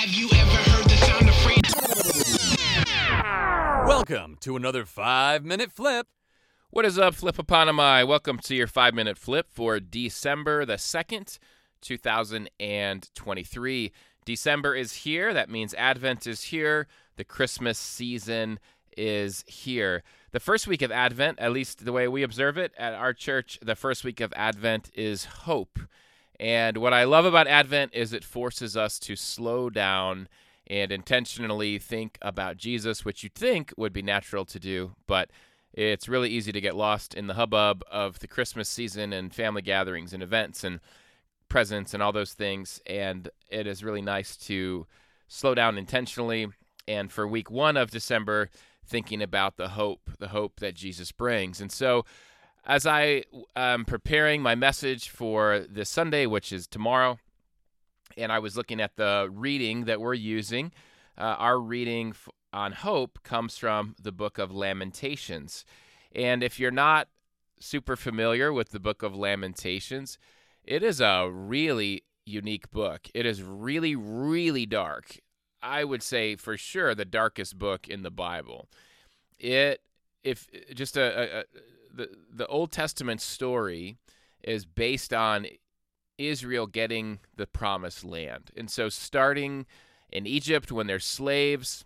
Have you ever heard the sound of freedom? Welcome to another five minute flip. What is up, Flipopotomi? Welcome to your five minute flip for December the 2nd, 2023. December is here. That means Advent is here. The Christmas season is here. The first week of Advent, at least the way we observe it at our church, the first week of Advent is hope. And what I love about Advent is it forces us to slow down and intentionally think about Jesus, which you'd think would be natural to do, but it's really easy to get lost in the hubbub of the Christmas season and family gatherings and events and presents and all those things. And it is really nice to slow down intentionally. And for week one of December, thinking about the hope, the hope that Jesus brings. And so, as I am preparing my message for this Sunday, which is tomorrow, and I was looking at the reading that we're using, uh, our reading on hope comes from the book of Lamentations. And if you're not super familiar with the book of Lamentations, it is a really unique book. It is really, really dark. I would say for sure the darkest book in the Bible. It, if just a, a the the Old Testament story is based on Israel getting the promised land. And so starting in Egypt when they're slaves,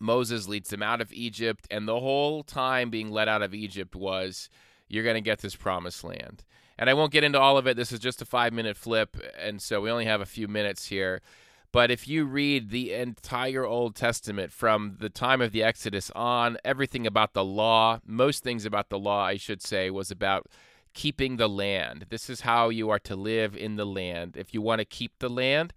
Moses leads them out of Egypt, and the whole time being led out of Egypt was, you're going to get this promised land. And I won't get into all of it. This is just a five minute flip, and so we only have a few minutes here. But if you read the entire Old Testament from the time of the Exodus on, everything about the law, most things about the law, I should say, was about keeping the land. This is how you are to live in the land. If you want to keep the land,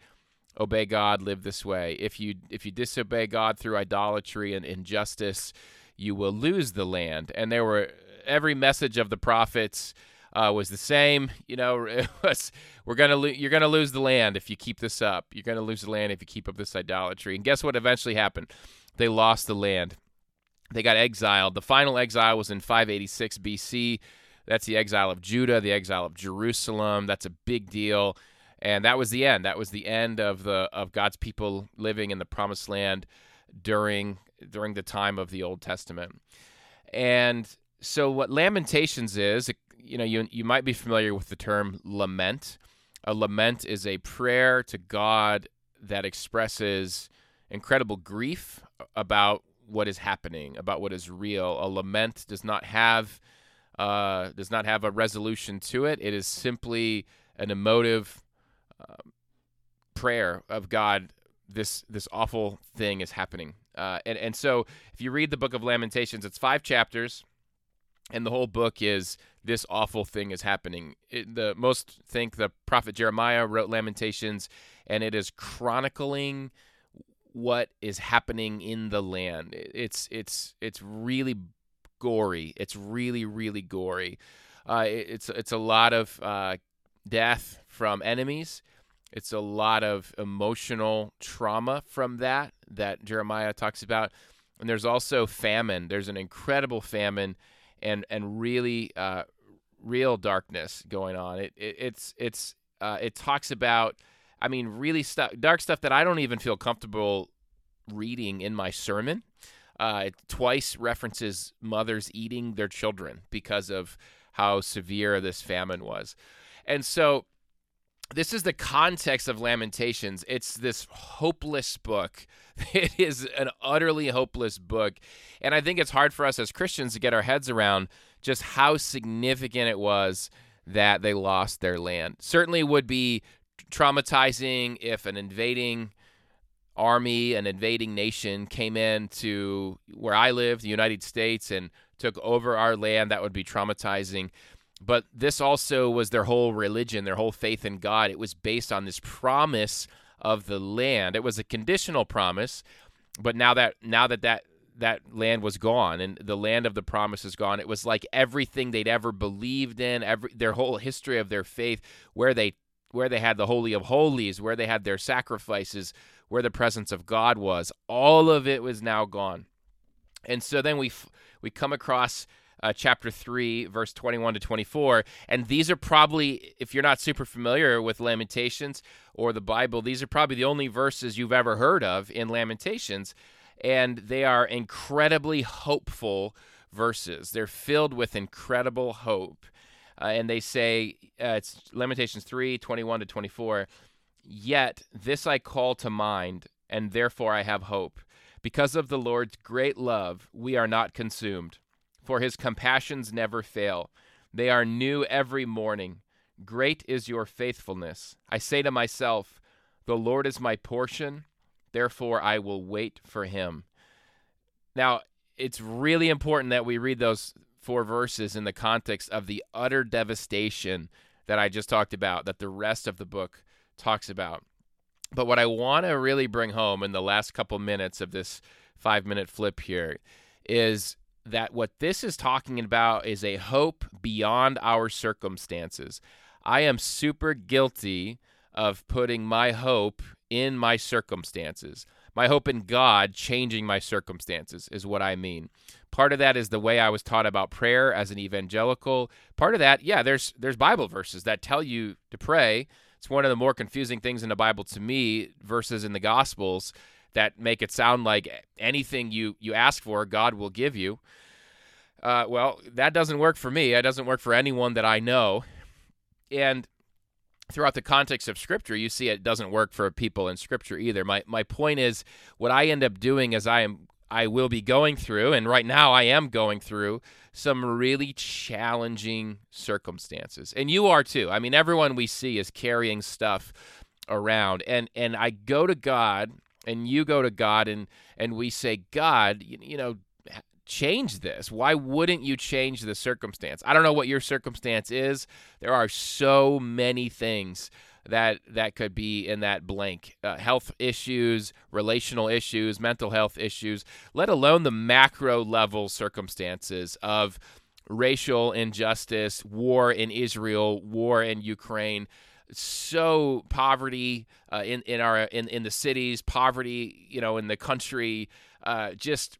obey God, live this way. If you if you disobey God through idolatry and injustice, you will lose the land. And there were every message of the prophets uh, was the same. You know, was, we're gonna lo- you're gonna lose the land if you keep this up. You're gonna lose the land if you keep up this idolatry. And guess what? Eventually happened. They lost the land. They got exiled. The final exile was in 586 BC. That's the exile of Judah, the exile of Jerusalem. That's a big deal and that was the end. That was the end of the of God's people living in the promised land during during the time of the Old Testament. And so what Lamentations is, you know, you you might be familiar with the term lament. A lament is a prayer to God that expresses incredible grief about what is happening, about what is real. A lament does not have uh, does not have a resolution to it. It is simply an emotive um, prayer of God, this this awful thing is happening. Uh, and and so if you read the book of Lamentations, it's five chapters, and the whole book is this awful thing is happening. It, the most think the prophet Jeremiah wrote Lamentations, and it is chronicling what is happening in the land. It's it's it's really gory. It's really really gory. Uh, it, it's it's a lot of uh, death from enemies. It's a lot of emotional trauma from that that Jeremiah talks about. And there's also famine. There's an incredible famine and and really uh, real darkness going on. It, it it's it's uh, it talks about I mean really stuff dark stuff that I don't even feel comfortable reading in my sermon. Uh, it twice references mothers eating their children because of how severe this famine was. And so this is the context of Lamentations. It's this hopeless book. It is an utterly hopeless book. And I think it's hard for us as Christians to get our heads around just how significant it was that they lost their land. Certainly would be traumatizing if an invading army, an invading nation came in to where I live, the United States, and took over our land. That would be traumatizing but this also was their whole religion, their whole faith in God. It was based on this promise of the land. It was a conditional promise, but now that now that that that land was gone and the land of the promise is gone, it was like everything they'd ever believed in, every their whole history of their faith, where they where they had the holy of holies, where they had their sacrifices, where the presence of God was, all of it was now gone. And so then we we come across uh, chapter 3, verse 21 to 24. And these are probably, if you're not super familiar with Lamentations or the Bible, these are probably the only verses you've ever heard of in Lamentations. And they are incredibly hopeful verses. They're filled with incredible hope. Uh, and they say, uh, it's Lamentations 3, 21 to 24. Yet this I call to mind, and therefore I have hope. Because of the Lord's great love, we are not consumed, for his compassions never fail. They are new every morning. Great is your faithfulness. I say to myself, The Lord is my portion, therefore I will wait for him. Now, it's really important that we read those four verses in the context of the utter devastation that I just talked about, that the rest of the book talks about. But what I want to really bring home in the last couple minutes of this five minute flip here is that what this is talking about is a hope beyond our circumstances. I am super guilty of putting my hope in my circumstances. My hope in God changing my circumstances is what I mean. Part of that is the way I was taught about prayer as an evangelical. Part of that, yeah, there's there's Bible verses that tell you to pray, it's one of the more confusing things in the Bible to me verses in the Gospels that make it sound like anything you you ask for, God will give you. Uh, well, that doesn't work for me. It doesn't work for anyone that I know. And throughout the context of Scripture, you see it doesn't work for people in Scripture either. My my point is, what I end up doing is I am I will be going through, and right now I am going through some really challenging circumstances. And you are too. I mean, everyone we see is carrying stuff around. And and I go to God and you go to God and and we say, "God, you, you know, change this. Why wouldn't you change the circumstance?" I don't know what your circumstance is. There are so many things that that could be in that blank uh, health issues relational issues mental health issues let alone the macro level circumstances of racial injustice war in israel war in ukraine so poverty uh, in in our in in the cities poverty you know in the country uh, just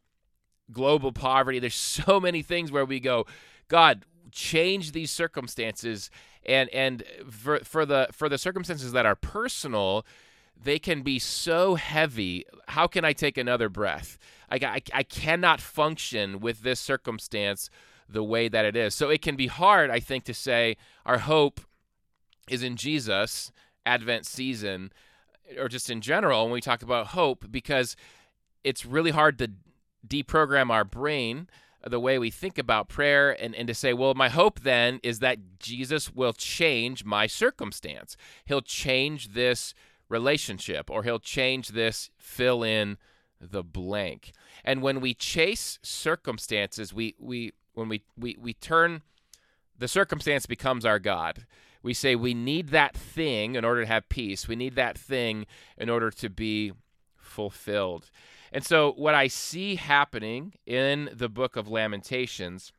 global poverty. There's so many things where we go god change these circumstances. And and for for the for the circumstances that are personal they can be so heavy. How can i take another breath? I, I, I cannot function with this circumstance the way that it is. So it can be hard i think to say our hope is in jesus advent season or just in general when we talk about hope because it's really hard to deprogram our brain the way we think about prayer and, and to say, well, my hope then is that Jesus will change my circumstance. He'll change this relationship or he'll change this fill in the blank. And when we chase circumstances, we we when we we, we turn the circumstance becomes our God. We say we need that thing in order to have peace. We need that thing in order to be fulfilled. And so, what I see happening in the book of Lamentations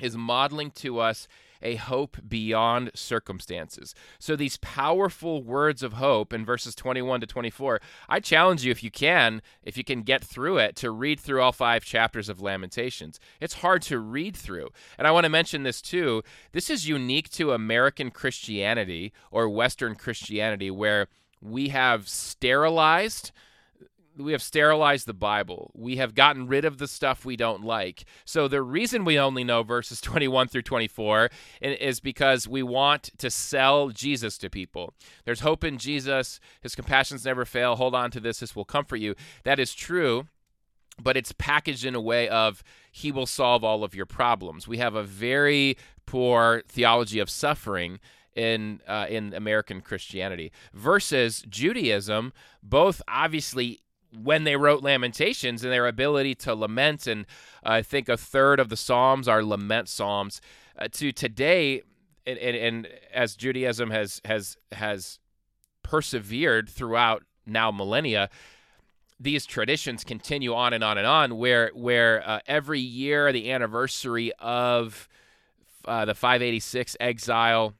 is modeling to us a hope beyond circumstances. So, these powerful words of hope in verses 21 to 24, I challenge you, if you can, if you can get through it, to read through all five chapters of Lamentations. It's hard to read through. And I want to mention this too. This is unique to American Christianity or Western Christianity, where we have sterilized we have sterilized the Bible. We have gotten rid of the stuff we don't like. So the reason we only know verses 21 through 24 is because we want to sell Jesus to people. There's hope in Jesus. His compassions never fail. Hold on to this. This will comfort you. That is true, but it's packaged in a way of he will solve all of your problems. We have a very poor theology of suffering in uh, in American Christianity versus Judaism. Both obviously when they wrote Lamentations and their ability to lament. And I think a third of the Psalms are lament Psalms. Uh, to today, and, and, and, as Judaism has has has persevered throughout now millennia, these traditions continue on and on and on. Where where uh, every year the anniversary of uh, the 586 exile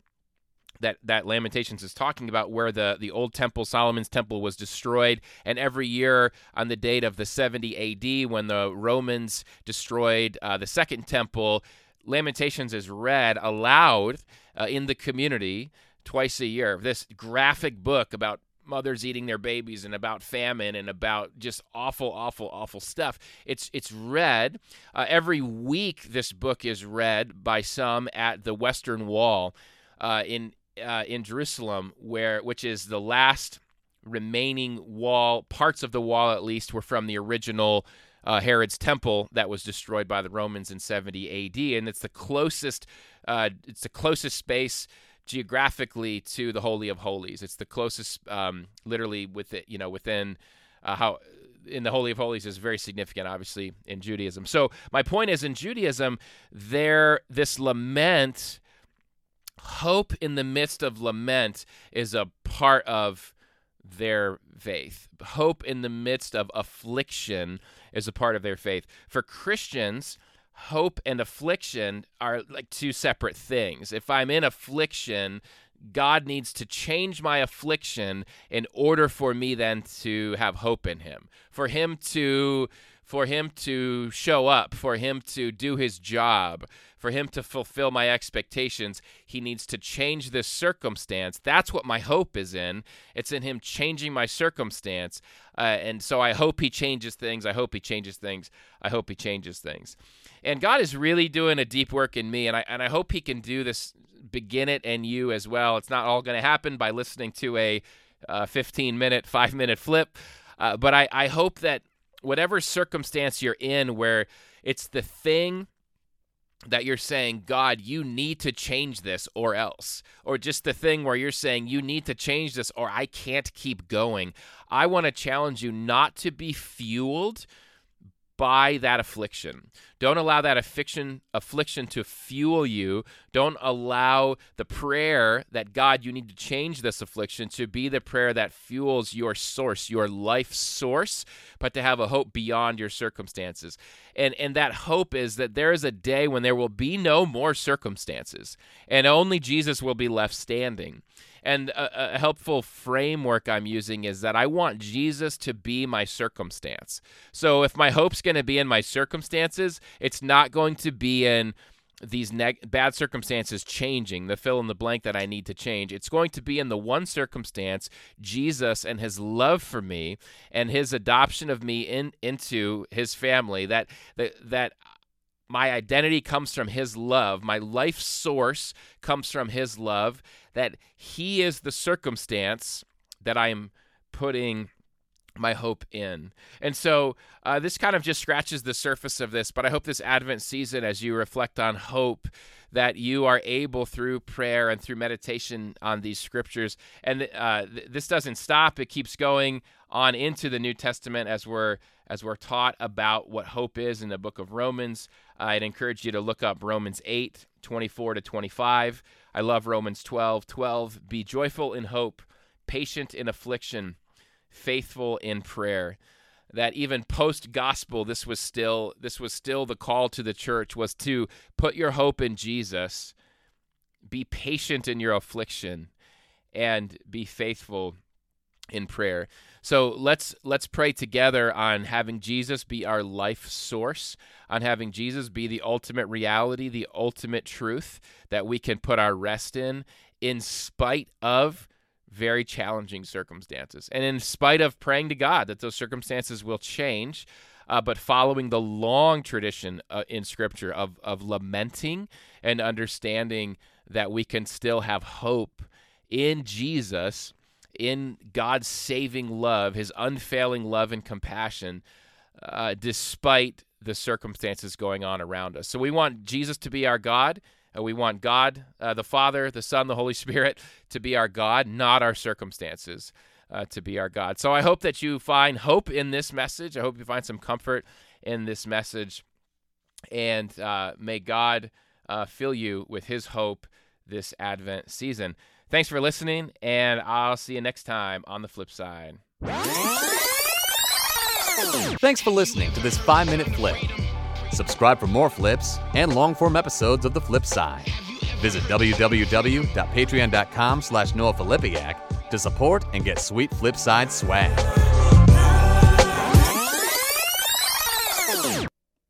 that that Lamentations is talking about, where the the old temple, Solomon's temple, was destroyed, and every year on the date of the 70 A.D., when the Romans destroyed uh, the second temple, Lamentations is read aloud uh, in the community twice a year. This graphic book about mothers eating their babies and about famine and about just awful, awful, awful stuff. It's it's read uh, every week. This book is read by some at the Western Wall uh, in uh, in Jerusalem, where which is the last remaining wall. Parts of the wall, at least, were from the original. Uh, Herod's temple that was destroyed by the Romans in 70 AD, and it's the closest, uh, it's the closest space geographically to the Holy of Holies. It's the closest, um, literally, with it, you know, within uh, how in the Holy of Holies is very significant, obviously, in Judaism. So my point is, in Judaism, there this lament, hope in the midst of lament, is a part of their faith. Hope in the midst of affliction is a part of their faith. For Christians, hope and affliction are like two separate things. If I'm in affliction, God needs to change my affliction in order for me then to have hope in him. For him to for him to show up, for him to do his job, for him to fulfill my expectations, he needs to change this circumstance. That's what my hope is in. It's in him changing my circumstance. Uh, and so I hope he changes things. I hope he changes things. I hope he changes things. And God is really doing a deep work in me. And I, and I hope he can do this, begin it in you as well. It's not all going to happen by listening to a uh, 15 minute, five minute flip. Uh, but I, I hope that whatever circumstance you're in where it's the thing that you're saying, God, you need to change this or else. Or just the thing where you're saying, you need to change this or I can't keep going. I want to challenge you not to be fueled by that affliction. Don't allow that affliction affliction to fuel you. Don't allow the prayer that God you need to change this affliction to be the prayer that fuels your source, your life source, but to have a hope beyond your circumstances. And and that hope is that there is a day when there will be no more circumstances and only Jesus will be left standing. And a, a, helpful framework I'm using is that I want Jesus to be my circumstance. So if my hope's going to be in my circumstances, it's not going to be in these neg- bad circumstances changing, the fill in the blank that I need to change. It's going to be in the one circumstance, Jesus and his love for me and his adoption of me in into his family that that that my identity comes from his love. My life source comes from his love that He is the circumstance that I am putting my hope in. And so uh, this kind of just scratches the surface of this, but I hope this Advent season, as you reflect on hope, that you are able through prayer and through meditation on these scriptures. And uh, th- this doesn't stop; it keeps going on into the New Testament as we're as we're taught about what hope is in the book of Romans. I'd encourage you to look up Romans 8, 24 to 25. I love Romans 12, 12. Be joyful in hope, patient in affliction, faithful in prayer. That even post gospel, this was still this was still the call to the church was to put your hope in Jesus, be patient in your affliction, and be faithful in prayer. So let's let's pray together on having Jesus be our life source, on having Jesus be the ultimate reality, the ultimate truth that we can put our rest in in spite of very challenging circumstances. And in spite of praying to God that those circumstances will change, uh, but following the long tradition uh, in Scripture of, of lamenting and understanding that we can still have hope in Jesus in God's saving love, his unfailing love and compassion, uh, despite the circumstances going on around us. So we want Jesus to be our God. Uh, we want God, uh, the Father, the Son, the Holy Spirit, to be our God, not our circumstances uh, to be our God. So I hope that you find hope in this message. I hope you find some comfort in this message. And uh, may God uh, fill you with his hope this Advent season. Thanks for listening, and I'll see you next time on the flip side. Thanks for listening to this five minute flip. Subscribe for more flips and long form episodes of The Flip Side. Visit www.patreon.com slash to support and get sweet Flipside swag.